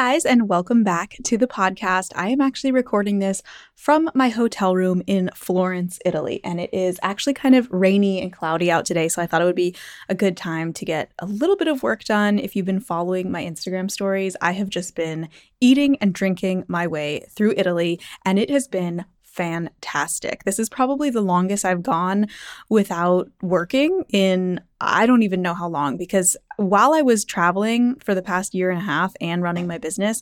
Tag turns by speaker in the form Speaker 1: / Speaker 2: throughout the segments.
Speaker 1: guys, and welcome back to the podcast. I am actually recording this from my hotel room in Florence, Italy, and it is actually kind of rainy and cloudy out today. So I thought it would be a good time to get a little bit of work done. If you've been following my Instagram stories, I have just been eating and drinking my way through Italy, and it has been fantastic. This is probably the longest I've gone without working in I don't even know how long because while I was traveling for the past year and a half and running my business,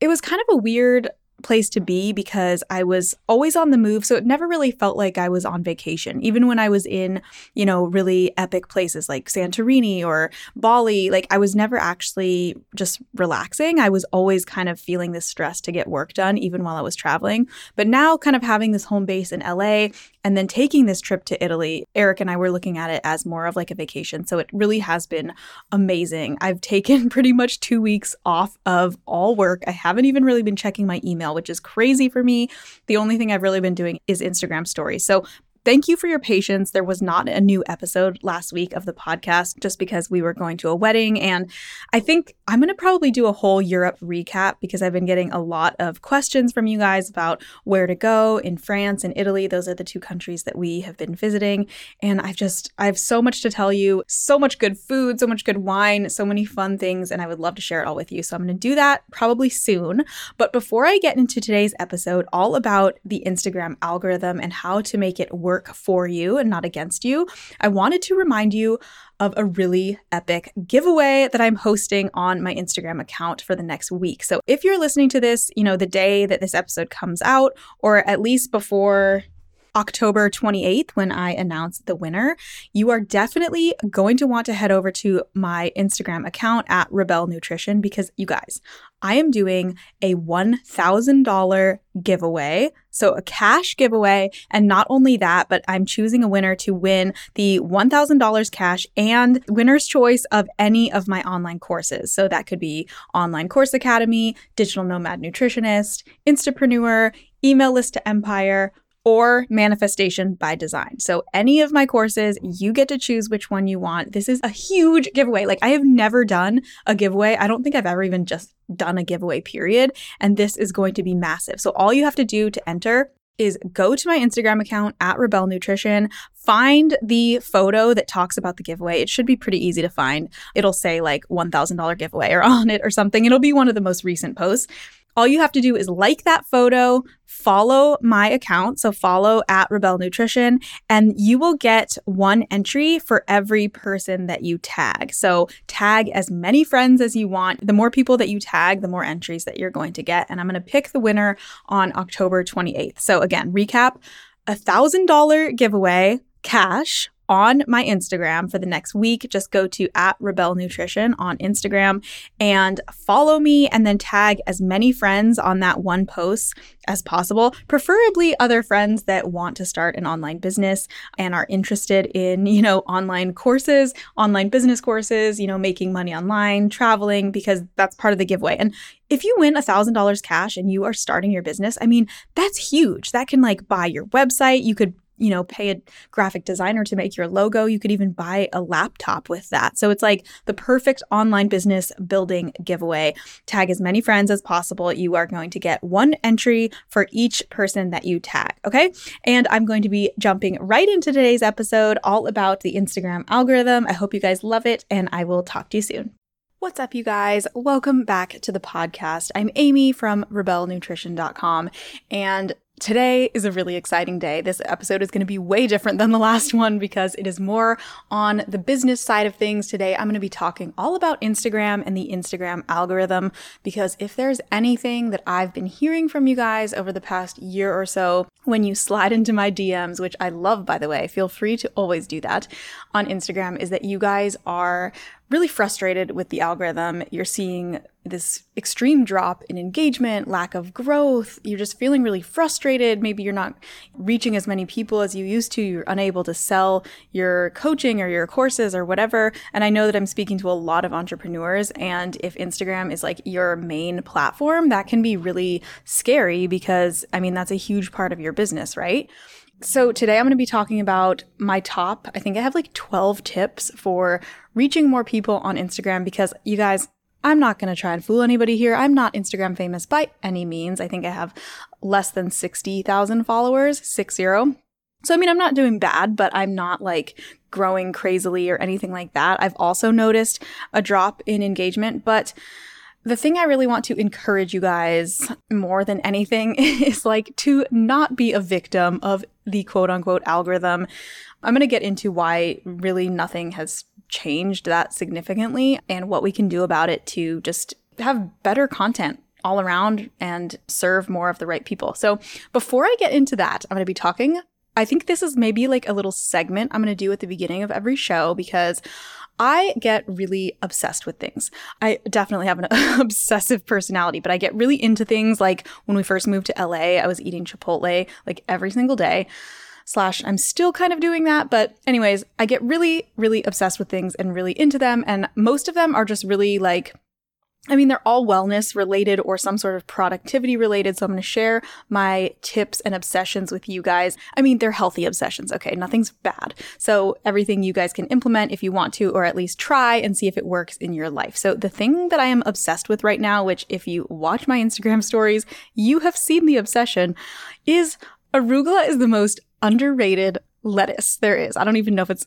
Speaker 1: it was kind of a weird place to be because I was always on the move. So it never really felt like I was on vacation. Even when I was in, you know, really epic places like Santorini or Bali, like I was never actually just relaxing. I was always kind of feeling this stress to get work done, even while I was traveling. But now, kind of having this home base in LA and then taking this trip to Italy, Eric and I were looking at it as more of like a vacation. So it really has been amazing. I've taken pretty much two weeks off of all work. I haven't even really been checking my email, which is crazy for me. The only thing I've really been doing is Instagram stories. So Thank you for your patience. There was not a new episode last week of the podcast just because we were going to a wedding. And I think I'm going to probably do a whole Europe recap because I've been getting a lot of questions from you guys about where to go in France and Italy. Those are the two countries that we have been visiting. And I've just, I have so much to tell you, so much good food, so much good wine, so many fun things. And I would love to share it all with you. So I'm going to do that probably soon. But before I get into today's episode, all about the Instagram algorithm and how to make it work work for you and not against you, I wanted to remind you of a really epic giveaway that I'm hosting on my Instagram account for the next week. So if you're listening to this, you know, the day that this episode comes out, or at least before October 28th when I announce the winner, you are definitely going to want to head over to my Instagram account at Rebelle Nutrition because you guys, I am doing a $1,000 giveaway. So, a cash giveaway. And not only that, but I'm choosing a winner to win the $1,000 cash and winner's choice of any of my online courses. So, that could be Online Course Academy, Digital Nomad Nutritionist, Instapreneur, Email List to Empire or manifestation by design. So, any of my courses, you get to choose which one you want. This is a huge giveaway. Like, I have never done a giveaway. I don't think I've ever even just done a giveaway, period. And this is going to be massive. So, all you have to do to enter is go to my Instagram account at Rebelle Nutrition, find the photo that talks about the giveaway. It should be pretty easy to find. It'll say like $1,000 giveaway or on it or something. It'll be one of the most recent posts. All you have to do is like that photo, follow my account. So follow at Rebelle Nutrition, and you will get one entry for every person that you tag. So tag as many friends as you want. The more people that you tag, the more entries that you're going to get. And I'm going to pick the winner on October 28th. So again, recap a $1,000 giveaway cash on my Instagram for the next week. Just go to at Rebelle Nutrition on Instagram and follow me and then tag as many friends on that one post as possible, preferably other friends that want to start an online business and are interested in, you know, online courses, online business courses, you know, making money online, traveling, because that's part of the giveaway. And if you win $1,000 cash and you are starting your business, I mean, that's huge. That can like buy your website. You could you know, pay a graphic designer to make your logo. You could even buy a laptop with that. So it's like the perfect online business building giveaway. Tag as many friends as possible. You are going to get one entry for each person that you tag. Okay. And I'm going to be jumping right into today's episode all about the Instagram algorithm. I hope you guys love it, and I will talk to you soon. What's up, you guys? Welcome back to the podcast. I'm Amy from RebelleNutrition.com, and Today is a really exciting day. This episode is going to be way different than the last one because it is more on the business side of things. Today, I'm going to be talking all about Instagram and the Instagram algorithm because if there's anything that I've been hearing from you guys over the past year or so, when you slide into my DMs, which I love, by the way, feel free to always do that on Instagram, is that you guys are really frustrated with the algorithm. You're seeing this extreme drop in engagement, lack of growth. You're just feeling really frustrated. Maybe you're not reaching as many people as you used to. You're unable to sell your coaching or your courses or whatever. And I know that I'm speaking to a lot of entrepreneurs. And if Instagram is like your main platform, that can be really scary because, I mean, that's a huge part of your business, right? So, today I'm going to be talking about my top, I think I have like 12 tips for reaching more people on Instagram because you guys, I'm not going to try and fool anybody here. I'm not Instagram famous by any means. I think I have less than 60,000 followers, six zero. So, I mean, I'm not doing bad, but I'm not like growing crazily or anything like that. I've also noticed a drop in engagement, but the thing I really want to encourage you guys more than anything is like to not be a victim of the quote unquote algorithm. I'm going to get into why really nothing has changed that significantly and what we can do about it to just have better content all around and serve more of the right people. So, before I get into that, I'm going to be talking. I think this is maybe like a little segment I'm going to do at the beginning of every show because I get really obsessed with things. I definitely have an obsessive personality, but I get really into things like when we first moved to LA, I was eating Chipotle like every single day. Slash, I'm still kind of doing that. But, anyways, I get really, really obsessed with things and really into them. And most of them are just really like I mean, they're all wellness related or some sort of productivity related. So I'm going to share my tips and obsessions with you guys. I mean, they're healthy obsessions. Okay. Nothing's bad. So everything you guys can implement if you want to, or at least try and see if it works in your life. So the thing that I am obsessed with right now, which if you watch my Instagram stories, you have seen the obsession is arugula is the most underrated lettuce there is. I don't even know if it's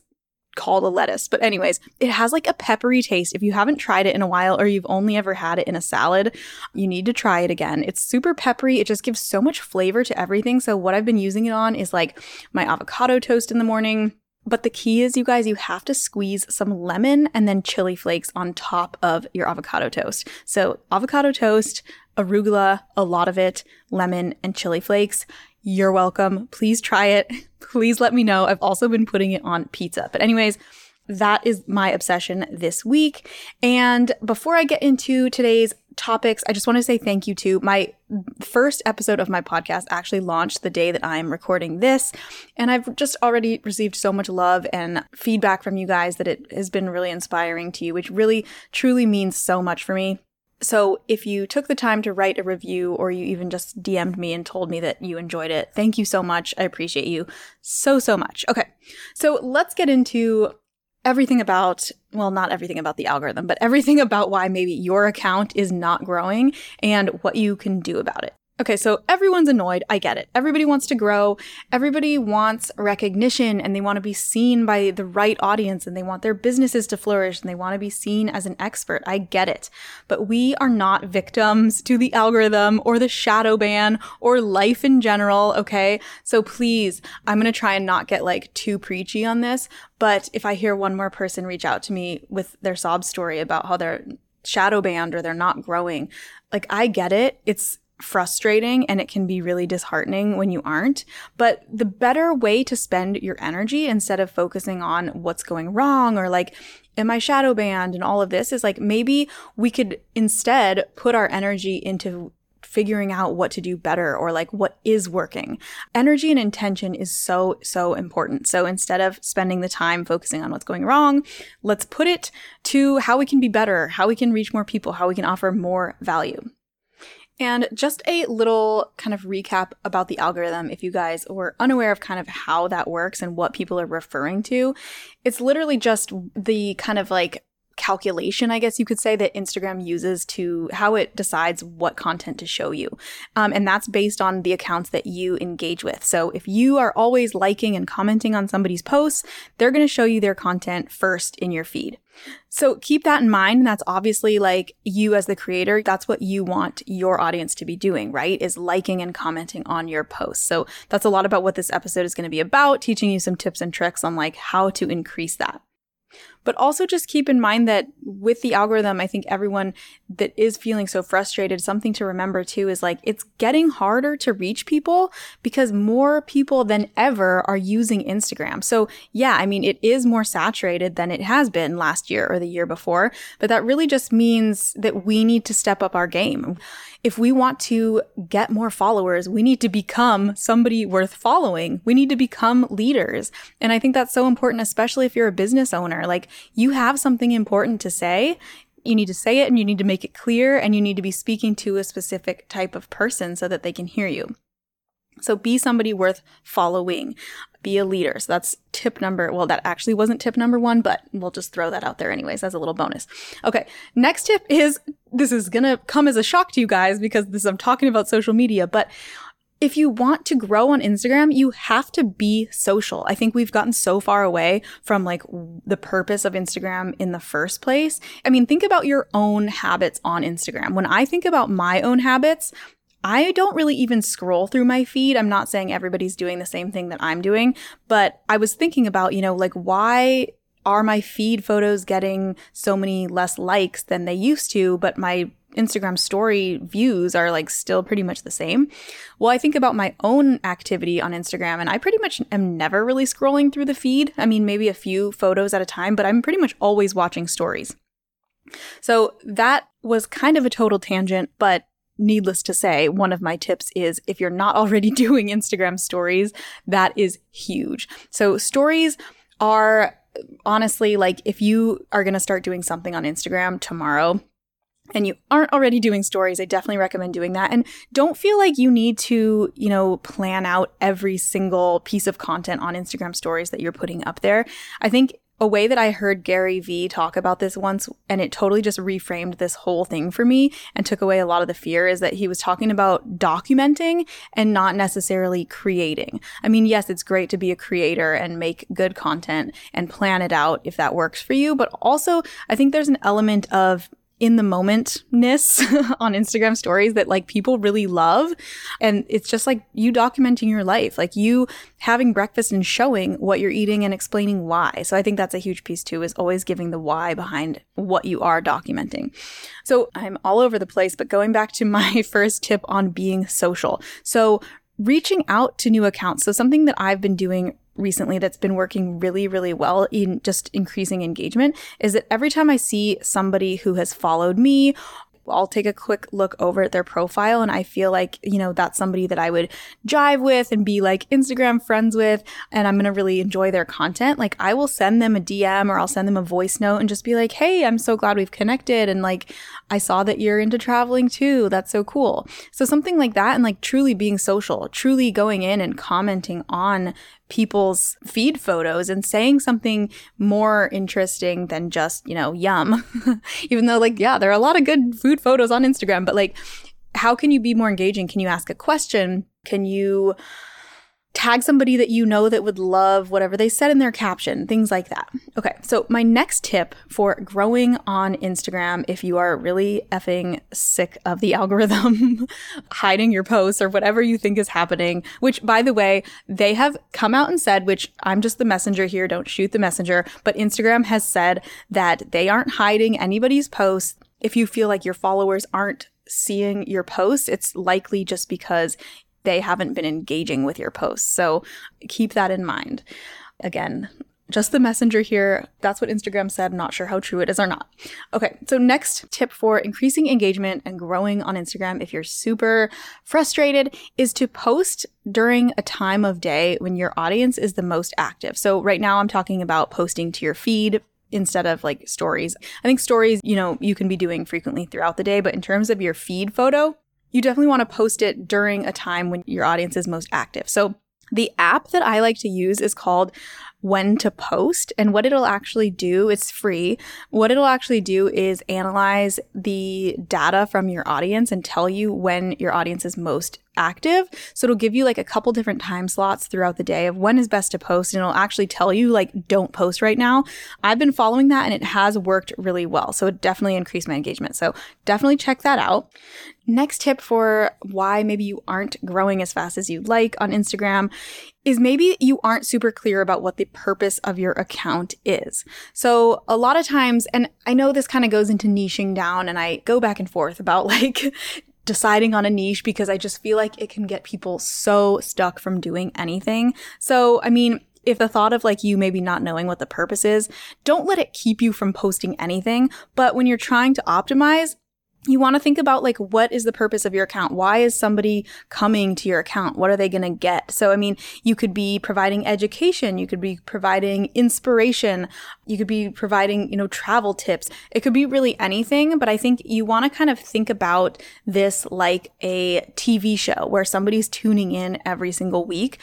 Speaker 1: called a lettuce. But, anyways, it has like a peppery taste. If you haven't tried it in a while or you've only ever had it in a salad, you need to try it again. It's super peppery. It just gives so much flavor to everything. So, what I've been using it on is like my avocado toast in the morning. But the key is, you guys, you have to squeeze some lemon and then chili flakes on top of your avocado toast. So, avocado toast, arugula, a lot of it, lemon, and chili flakes. You're welcome. Please try it. Please let me know. I've also been putting it on pizza. But, anyways, that is my obsession this week. And before I get into today's topics, I just want to say thank you to my first episode of my podcast actually launched the day that I'm recording this. And I've just already received so much love and feedback from you guys that it has been really inspiring to you, which really truly means so much for me. So if you took the time to write a review or you even just DM'd me and told me that you enjoyed it, thank you so much. I appreciate you so, so much. Okay. So let's get into everything about, well, not everything about the algorithm, but everything about why maybe your account is not growing and what you can do about it. Okay, so everyone's annoyed. I get it. Everybody wants to grow. Everybody wants recognition and they want to be seen by the right audience and they want their businesses to flourish and they want to be seen as an expert. I get it. But we are not victims to the algorithm or the shadow ban or life in general, okay? So please, I'm going to try and not get like too preachy on this, but if I hear one more person reach out to me with their sob story about how they're shadow banned or they're not growing, like I get it. It's frustrating and it can be really disheartening when you aren't. But the better way to spend your energy instead of focusing on what's going wrong or like, am I shadow banned and all of this is like maybe we could instead put our energy into figuring out what to do better or like what is working. Energy and intention is so, so important. So instead of spending the time focusing on what's going wrong, let's put it to how we can be better, how we can reach more people, how we can offer more value. And just a little kind of recap about the algorithm if you guys were unaware of kind of how that works and what people are referring to. It's literally just the kind of like calculation, I guess you could say, that Instagram uses to how it decides what content to show you. Um, and that's based on the accounts that you engage with. So if you are always liking and commenting on somebody's posts, they're going to show you their content first in your feed. So keep that in mind. That's obviously like you as the creator, that's what you want your audience to be doing, right? Is liking and commenting on your posts. So that's a lot about what this episode is going to be about, teaching you some tips and tricks on like how to increase that. But also just keep in mind that with the algorithm, I think everyone that is feeling so frustrated, something to remember too is like it's getting harder to reach people because more people than ever are using Instagram. So yeah, I mean, it is more saturated than it has been last year or the year before, but that really just means that we need to step up our game if we want to get more followers, we need to become somebody worth following. We need to become leaders. And I think that's so important, especially if you're a business owner. Like you have something important to say. You need to say it and you need to make it clear and you need to be speaking to a specific type of person so that they can hear you. So be somebody worth following. Be a leader. So that's tip number. Well, that actually wasn't tip number one, but we'll just throw that out there anyways as a little bonus. Okay. Next tip is this is going to come as a shock to you guys because this I'm talking about social media, but if you want to grow on Instagram, you have to be social. I think we've gotten so far away from like the purpose of Instagram in the first place. I mean, think about your own habits on Instagram. When I think about my own habits, I don't really even scroll through my feed. I'm not saying everybody's doing the same thing that I'm doing, but I was thinking about, you know, like why are my feed photos getting so many less likes than they used to, but my Instagram story views are like still pretty much the same. Well, I think about my own activity on Instagram and I pretty much am never really scrolling through the feed. I mean, maybe a few photos at a time, but I'm pretty much always watching stories. So that was kind of a total tangent, but needless to say, one of my tips is if you're not already doing Instagram stories, that is huge. So stories are honestly like if you are going to start doing something on Instagram tomorrow, and you aren't already doing stories, I definitely recommend doing that. And don't feel like you need to, you know, plan out every single piece of content on Instagram stories that you're putting up there. I think a way that I heard Gary Vee talk about this once, and it totally just reframed this whole thing for me and took away a lot of the fear, is that he was talking about documenting and not necessarily creating. I mean, yes, it's great to be a creator and make good content and plan it out if that works for you, but also I think there's an element of in the momentness on Instagram stories that like people really love. And it's just like you documenting your life, like you having breakfast and showing what you're eating and explaining why. So I think that's a huge piece too, is always giving the why behind what you are documenting. So I'm all over the place, but going back to my first tip on being social. So reaching out to new accounts. So something that I've been doing recently that's been working really, really well in just increasing engagement is that every time I see somebody who has followed me I'll take a quick look over at their profile and I feel like, you know, that's somebody that I would jive with and be like Instagram friends with and I'm going to really enjoy their content. Like I will send them a DM or I'll send them a voice note and just be like, "Hey, I'm so glad we've connected and like I saw that you're into traveling too. That's so cool." So something like that and like truly being social, truly going in and commenting on people's feed photos and saying something more interesting than just, you know, yum. Even though, like, yeah, there are a lot of good food photos on Instagram, but like, how can you be more engaging? Can you ask a question? Can you tag somebody that you know that would love whatever they said in their caption, things like that. Okay, so my next tip for growing on Instagram, if you are really effing sick of the algorithm hiding your posts or whatever you think is happening, which by the way, they have come out and said, which I'm just the messenger here, don't shoot the messenger, but Instagram has said that they aren't hiding anybody's posts. If you feel like your followers aren't seeing your posts, it's likely just because they haven't been engaging with your posts. So keep that in mind. Again, just the messenger here. That's what Instagram said. Not sure how true it is or not. Okay, so next tip for increasing engagement and growing on Instagram if you're super frustrated is to post during a time of day when your audience is the most active. So right now I'm talking about posting to your feed, instead of like stories. I think stories, you know, you can be doing frequently throughout the day, but in terms of your feed photo, you definitely want to post it during a time when your audience is most active. So the app that I like to use is called when to post and what it'll actually do it's free. What it'll actually do is analyze the data from your audience and tell you when your audience is most active. So it'll give you like a couple different time slots throughout the day of when is best to post and it'll actually tell you like don't post right now. I've been following that and it has worked really well. So it definitely increased my engagement. So definitely check that out Next tip for why maybe you aren't growing as fast as you'd like on Instagram is maybe you aren't super clear about what the purpose of your account is. So a lot of times, and I know this kind of goes into niching down and I go back and forth about like deciding on a niche because I just feel like it can get people so stuck from doing anything. So, I mean, if the thought of like you maybe not knowing what the purpose is, don't let it keep you from posting anything. But when you're trying to optimize, you want to think about like what is the purpose of your account? Why is somebody coming to your account? What are they going to get? So i mean you could be providing education you could be providing inspiration you could be providing you know travel tips. It could be really anything but i think you want to kind of think about this like a tv show where somebody's tuning in every single week.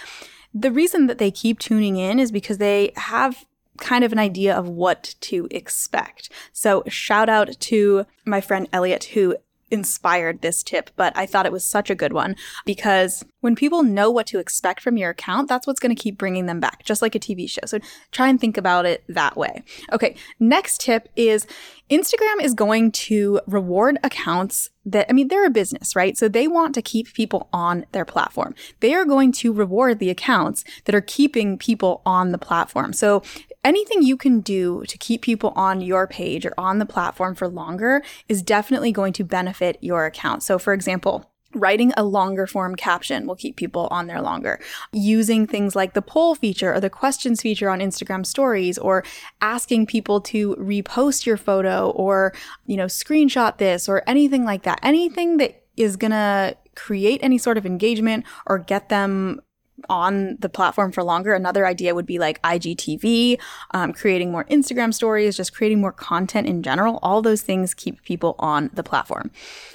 Speaker 1: The reason that they keep tuning in is because they have kind of an idea of what to expect. So, shout out to my friend Elliot, who inspired this tip, but I thought it was such a good one because when people know what to expect from your account, that's what's going to keep bringing them back, just like a TV show. So try and think about it that way. Okay, next tip is Instagram is going to reward accounts that, I mean, they're a business, right? So they want to keep people on their platform. They are going to reward the accounts that are keeping people on the platform. So anything you can do to keep people on your page or on the platform for longer is definitely going to benefit your account. So, for example, Writing a longer form caption will keep people on there longer. Using things like the poll feature or the questions feature on Instagram stories or asking people to repost your photo or, you know, screenshot this or anything like that. Anything that is going to create any sort of engagement or get them on the platform for longer. Another idea would be like IGTV, um, creating more Instagram stories, just creating more content in general. All those things keep people on the platform.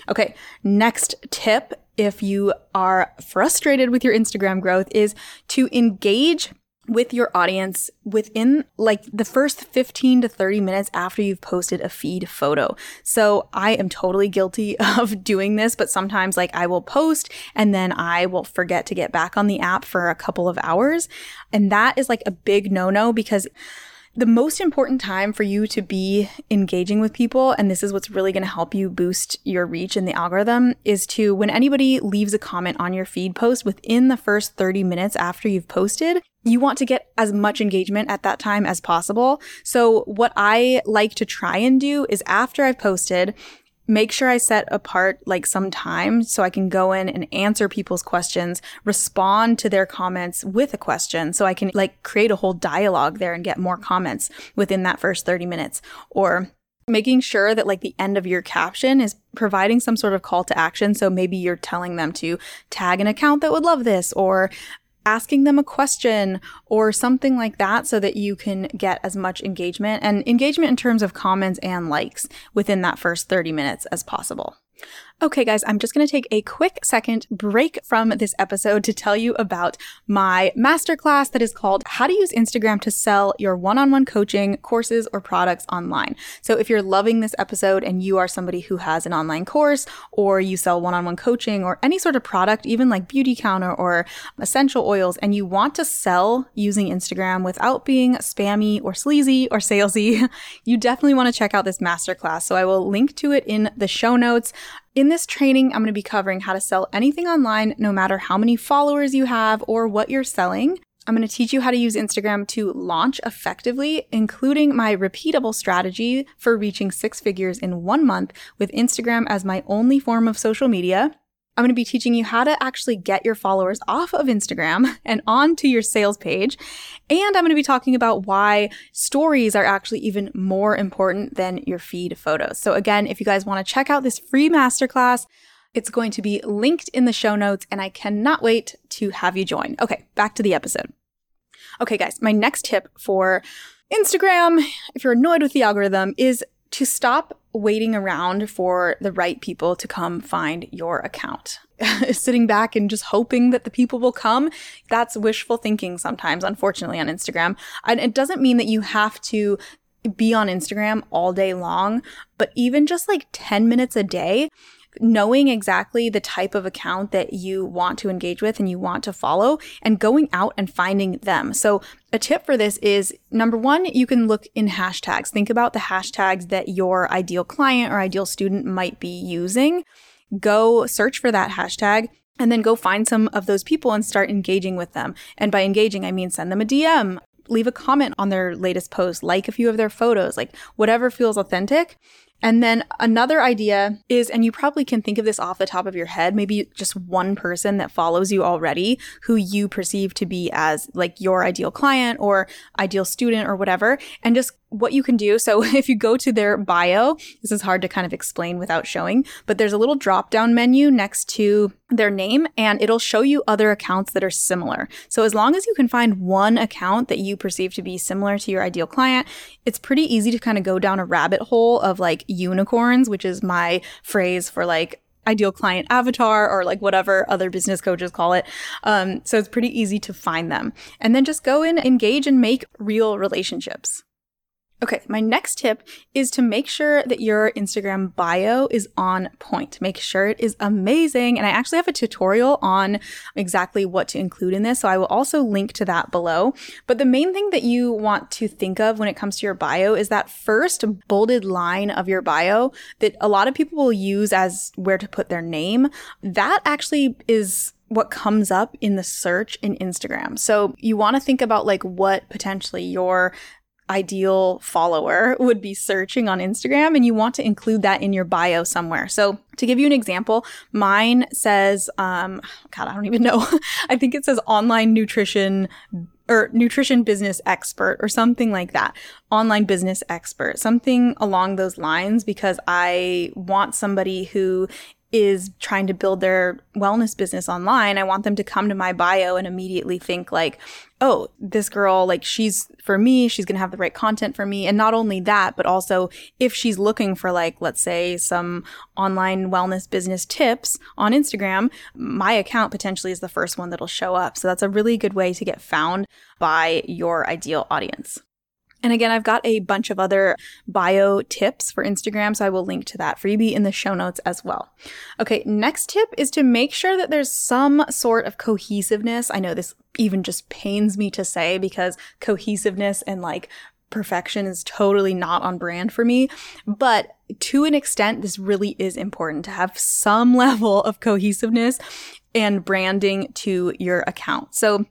Speaker 1: Okay, next tip if you are frustrated with your Instagram growth is to engage with your audience within like the first 15 to 30 minutes after you've posted a feed photo. So I am totally guilty of doing this, but sometimes like I will post and then I will forget to get back on the app for a couple of hours. And that is like a big no no because the most important time for you to be engaging with people, and this is what's really going to help you boost your reach in the algorithm, is to when anybody leaves a comment on your feed post within the first 30 minutes after you've posted, you want to get as much engagement at that time as possible. So what I like to try and do is after I've posted, make sure I set apart like some time so I can go in and answer people's questions, respond to their comments with a question so I can like create a whole dialogue there and get more comments within that first 30 minutes. Or making sure that like the end of your caption is providing some sort of call to action. So maybe you're telling them to tag an account that would love this or asking them a question or something like that so that you can get as much engagement and engagement in terms of comments and likes within that first 30 minutes as possible. Okay, guys, I'm just going to take a quick second break from this episode to tell you about my masterclass that is called How to Use Instagram to Sell Your One on One Coaching Courses or Products Online. So, if you're loving this episode and you are somebody who has an online course or you sell one on one coaching or any sort of product, even like Beauty Counter or essential oils, and you want to sell using Instagram without being spammy or sleazy or salesy, you definitely want to check out this masterclass. So, I will link to it in the show notes. In this training, I'm going to be covering how to sell anything online, no matter how many followers you have or what you're selling. I'm going to teach you how to use Instagram to launch effectively, including my repeatable strategy for reaching six figures in one month with Instagram as my only form of social media. I'm going to be teaching you how to actually get your followers off of Instagram and onto your sales page. And I'm going to be talking about why stories are actually even more important than your feed photos. So again, if you guys want to check out this free masterclass, it's going to be linked in the show notes and I cannot wait to have you join. Okay, back to the episode. Okay, guys, my next tip for Instagram, if you're annoyed with the algorithm, is to stop waiting around for the right people to come find your account. Sitting back and just hoping that the people will come, that's wishful thinking sometimes, unfortunately, on Instagram. And it doesn't mean that you have to be on Instagram all day long, but even just like 10 minutes a day knowing exactly the type of account that you want to engage with and you want to follow and going out and finding them. So a tip for this is number one, you can look in hashtags. Think about the hashtags that your ideal client or ideal student might be using. Go search for that hashtag and then go find some of those people and start engaging with them. And by engaging, I mean send them a DM, leave a comment on their latest post, like a few of their photos, like whatever feels authentic. And then another idea is, and you probably can think of this off the top of your head, maybe just one person that follows you already who you perceive to be as like your ideal client or ideal student or whatever, and just what you can do. So if you go to their bio, this is hard to kind of explain without showing, but there's a little drop down menu next to their name and it'll show you other accounts that are similar. So as long as you can find one account that you perceive to be similar to your ideal client, it's pretty easy to kind of go down a rabbit hole of like unicorns, which is my phrase for like ideal client avatar or like whatever other business coaches call it. Um, so it's pretty easy to find them. And then just go and engage, and make real relationships. Okay, my next tip is to make sure that your Instagram bio is on point. Make sure it is amazing. And I actually have a tutorial on exactly what to include in this. So I will also link to that below. But the main thing that you want to think of when it comes to your bio is that first bolded line of your bio that a lot of people will use as where to put their name. That actually is what comes up in the search in Instagram. So you want to think about like what potentially your ideal follower would be searching on Instagram and you want to include that in your bio somewhere. So to give you an example, mine says, um, God, I don't even know. I think it says online nutrition or nutrition business expert or something like that. Online business expert, something along those lines, because I want somebody who is trying to build their wellness business online, I want them to come to my bio and immediately think like, oh, this girl, like she's for me, she's going to have the right content for me. And not only that, but also if she's looking for like, let's say some online wellness business tips on Instagram, my account potentially is the first one that'll show up. So that's a really good way to get found by your ideal audience. And again, I've got a bunch of other bio tips for Instagram, so I will link to that freebie in the show notes as well. Okay, next tip is to make sure that there's some sort of cohesiveness. I know this even just pains me to say because cohesiveness and like perfection is totally not on brand for me. But to an extent, this really is important to have some level of cohesiveness and branding to your account. So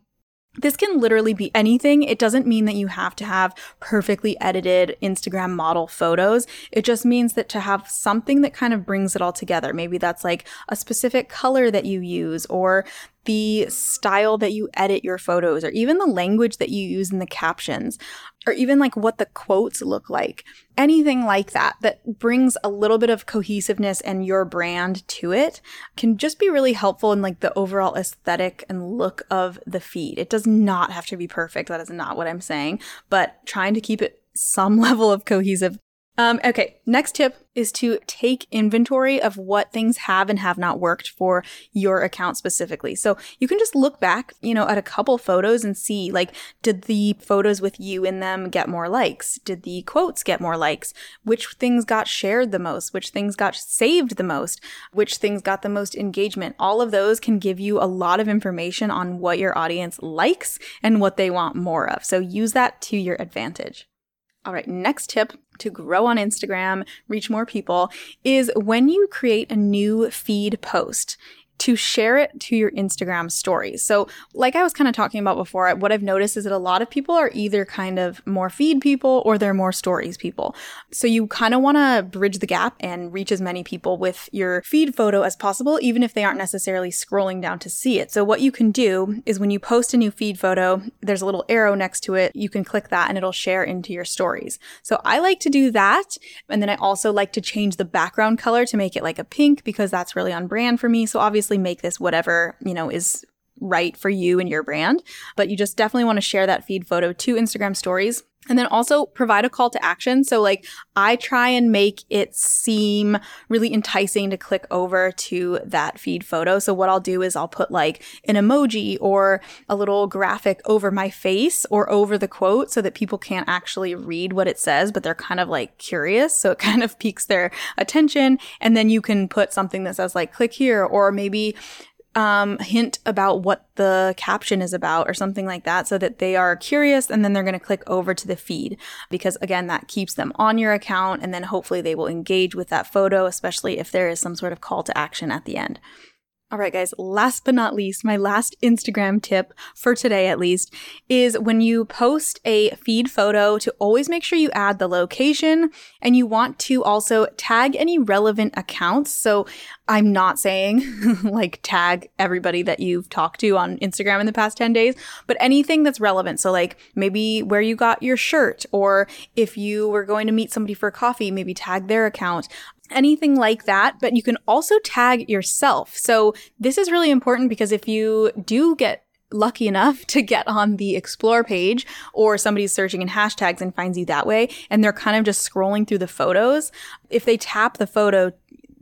Speaker 1: this can literally be anything. It doesn't mean that you have to have perfectly edited Instagram model photos. It just means that to have something that kind of brings it all together. Maybe that's like a specific color that you use or the style that you edit your photos or even the language that you use in the captions or even like what the quotes look like. Anything like that that brings a little bit of cohesiveness and your brand to it can just be really helpful in like the overall aesthetic and look of the feed. It does not have to be perfect. That is not what I'm saying, but trying to keep it some level of cohesive um, okay, next tip is to take inventory of what things have and have not worked for your account specifically. So you can just look back, you know, at a couple photos and see like, did the photos with you in them get more likes? Did the quotes get more likes? Which things got shared the most? Which things got saved the most? Which things got the most engagement? All of those can give you a lot of information on what your audience likes and what they want more of. So use that to your advantage. All right, next tip to grow on Instagram, reach more people, is when you create a new feed post to share it to your Instagram stories. So, like I was kind of talking about before, what I've noticed is that a lot of people are either kind of more feed people or they're more stories people. So, you kind of want to bridge the gap and reach as many people with your feed photo as possible, even if they aren't necessarily scrolling down to see it. So, what you can do is when you post a new feed photo, there's a little arrow next to it. You can click that and it'll share into your stories. So, I like to do that. And then I also like to change the background color to make it like a pink because that's really on brand for me. So, obviously, obviously make this whatever, you know, is right for you and your brand, but you just definitely want to share that feed photo to Instagram stories. And then also provide a call to action. So, like, I try and make it seem really enticing to click over to that feed photo. So, what I'll do is I'll put like an emoji or a little graphic over my face or over the quote so that people can't actually read what it says, but they're kind of like curious. So, it kind of piques their attention. And then you can put something that says, like, click here, or maybe um, hint about what the caption is about or something like that so that they are curious and then they're going to click over to the feed because again that keeps them on your account and then hopefully they will engage with that photo especially if there is some sort of call to action at the end all right, guys, last but not least, my last Instagram tip for today at least is when you post a feed photo to always make sure you add the location and you want to also tag any relevant accounts. So I'm not saying like tag everybody that you've talked to on Instagram in the past 10 days, but anything that's relevant. So, like maybe where you got your shirt, or if you were going to meet somebody for coffee, maybe tag their account anything like that, but you can also tag yourself. So this is really important because if you do get lucky enough to get on the explore page or somebody's searching in hashtags and finds you that way and they're kind of just scrolling through the photos, if they tap the photo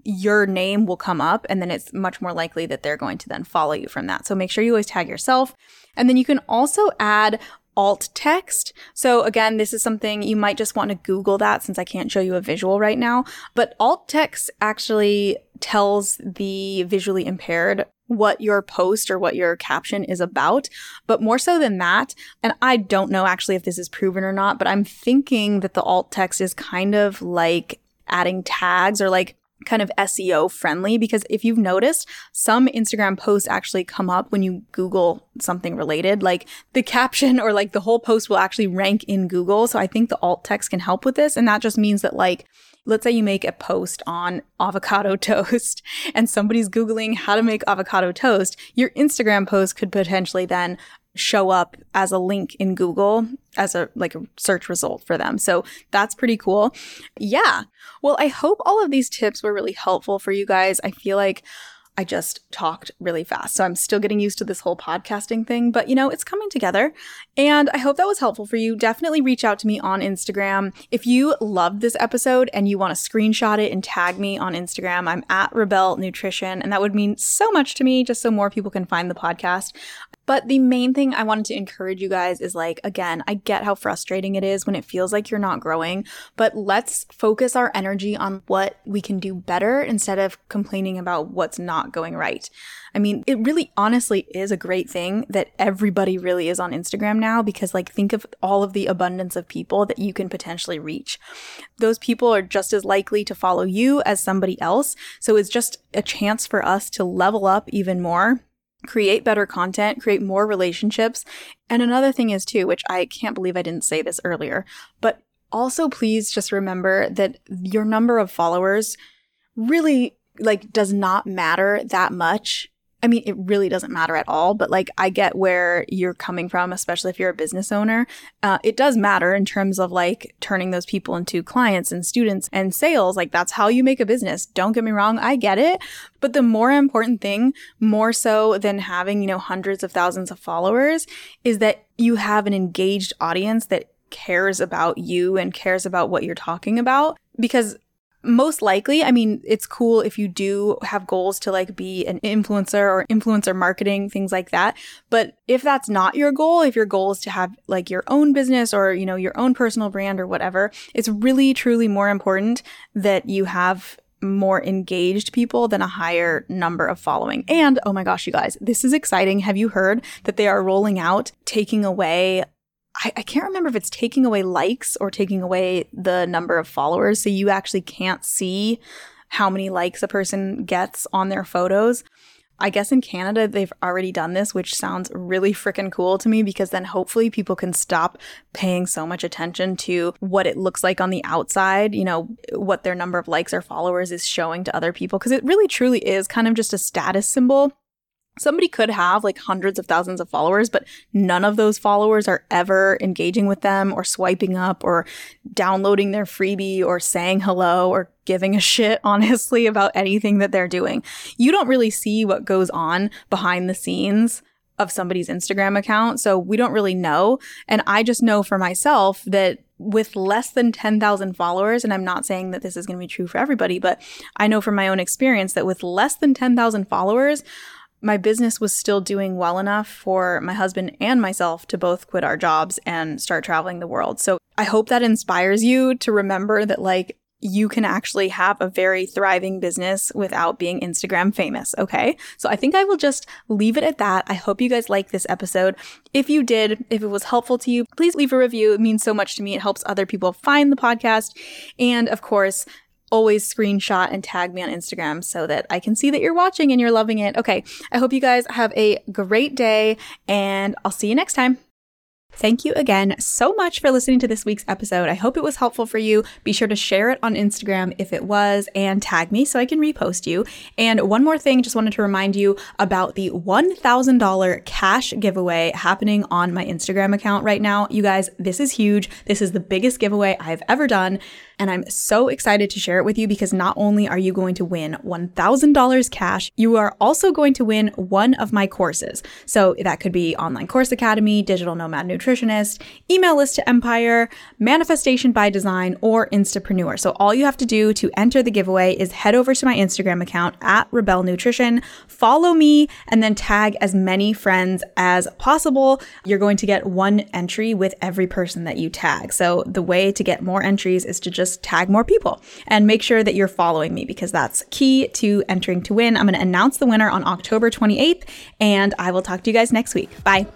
Speaker 1: your name will come up and then it's much more likely that they're going to then follow you from that. So make sure you always tag yourself. And then you can also add alt text. So again, this is something you might just want to Google that since I can't show you a visual right now. But alt text actually tells the visually impaired what your post or what your caption is about. But more so than that, and I don't know actually if this is proven or not, but I'm thinking that the alt text is kind of like adding tags or like kind of SEO friendly because if you've noticed, some Instagram posts actually come up when you Google something related. Like the caption or like the whole post will actually rank in Google. So I think the alt text can help with this. And that just means that like, let's say you make a post on avocado toast and somebody's Googling how to make avocado toast, your Instagram post could potentially then show up as a link in Google as a like a search result for them. So that's pretty cool. Yeah. Well, I hope all of these tips were really helpful for you guys. I feel like I just talked really fast. So I'm still getting used to this whole podcasting thing, but you know, it's coming together. And I hope that was helpful for you. Definitely reach out to me on Instagram. If you loved this episode and you want to screenshot it and tag me on Instagram, I'm at Rebelle Nutrition. And that would mean so much to me just so more people can find the podcast. But the main thing I wanted to encourage you guys is like, again, I get how frustrating it is when it feels like you're not growing, but let's focus our energy on what we can do better instead of complaining about what's not going right. I mean, it really honestly is a great thing that everybody really is on Instagram now because, like, think of all of the abundance of people that you can potentially reach. Those people are just as likely to follow you as somebody else. So it's just a chance for us to level up even more create better content, create more relationships. And another thing is too, which I can't believe I didn't say this earlier, but also please just remember that your number of followers really like does not matter that much I mean, it really doesn't matter at all, but like I get where you're coming from, especially if you're a business owner. Uh, it does matter in terms of like turning those people into clients and students and sales. Like that's how you make a business. Don't get me wrong. I get it. But the more important thing, more so than having, you know, hundreds of thousands of followers is that you have an engaged audience that cares about you and cares about what you're talking about. Because most likely, I mean, it's cool if you do have goals to like be an influencer or influencer marketing, things like that. But if that's not your goal, if your goal is to have like your own business or, you know, your own personal brand or whatever, it's really truly more important that you have more engaged people than a higher number of following. And oh my gosh, you guys, this is exciting. Have you heard that they are rolling out taking away I, I, can't remember if it's taking away likes or taking away the number of followers. So you actually can't see how many likes a person gets on their photos. I guess in Canada, they've already done this, which sounds really freaking cool to me because then hopefully people can stop paying so much attention to what it looks like on the outside, you know, what their number of likes or followers is showing to other people. Because it really truly is kind of just a status symbol somebody could have like hundreds of thousands of followers, but none of those followers are ever engaging with them or swiping up or downloading their freebie or saying hello or giving a shit, honestly, about anything that they're doing. You don't really see what goes on behind the scenes of somebody's Instagram account. So we don't really know. And I just know for myself that with less than 10,000 followers, and I'm not saying that this is going to be true for everybody, but I know from my own experience that with less than 10,000 followers, my business was still doing well enough for my husband and myself to both quit our jobs and start traveling the world. So I hope that inspires you to remember that, like, you can actually have a very thriving business without being Instagram famous. Okay. So I think I will just leave it at that. I hope you guys like this episode. If you did, if it was helpful to you, please leave a review. It means so much to me. It helps other people find the podcast. And of course, always screenshot and tag me on Instagram so that I can see that you're watching and you're loving it. Okay, I hope you guys have a great day and I'll see you next time. Thank you again so much for listening to this week's episode. I hope it was helpful for you. Be sure to share it on Instagram if it was and tag me so I can repost you. And one more thing, just wanted to remind you about the $1,000 cash giveaway happening on my Instagram account right now. You guys, this is huge. This is the biggest giveaway I've ever done. And I'm so excited to share it with you because not only are you going to win $1,000 cash, you are also going to win one of my courses. So that could be Online Course Academy, Digital Nomad Nutrition nutritionist, email list to empire, manifestation by design, or instapreneur. So all you have to do to enter the giveaway is head over to my Instagram account at Rebelle Nutrition, follow me, and then tag as many friends as possible. You're going to get one entry with every person that you tag. So the way to get more entries is to just tag more people and make sure that you're following me because that's key to entering to win. I'm going to announce the winner on October 28th, and I will talk to you guys next week. Bye.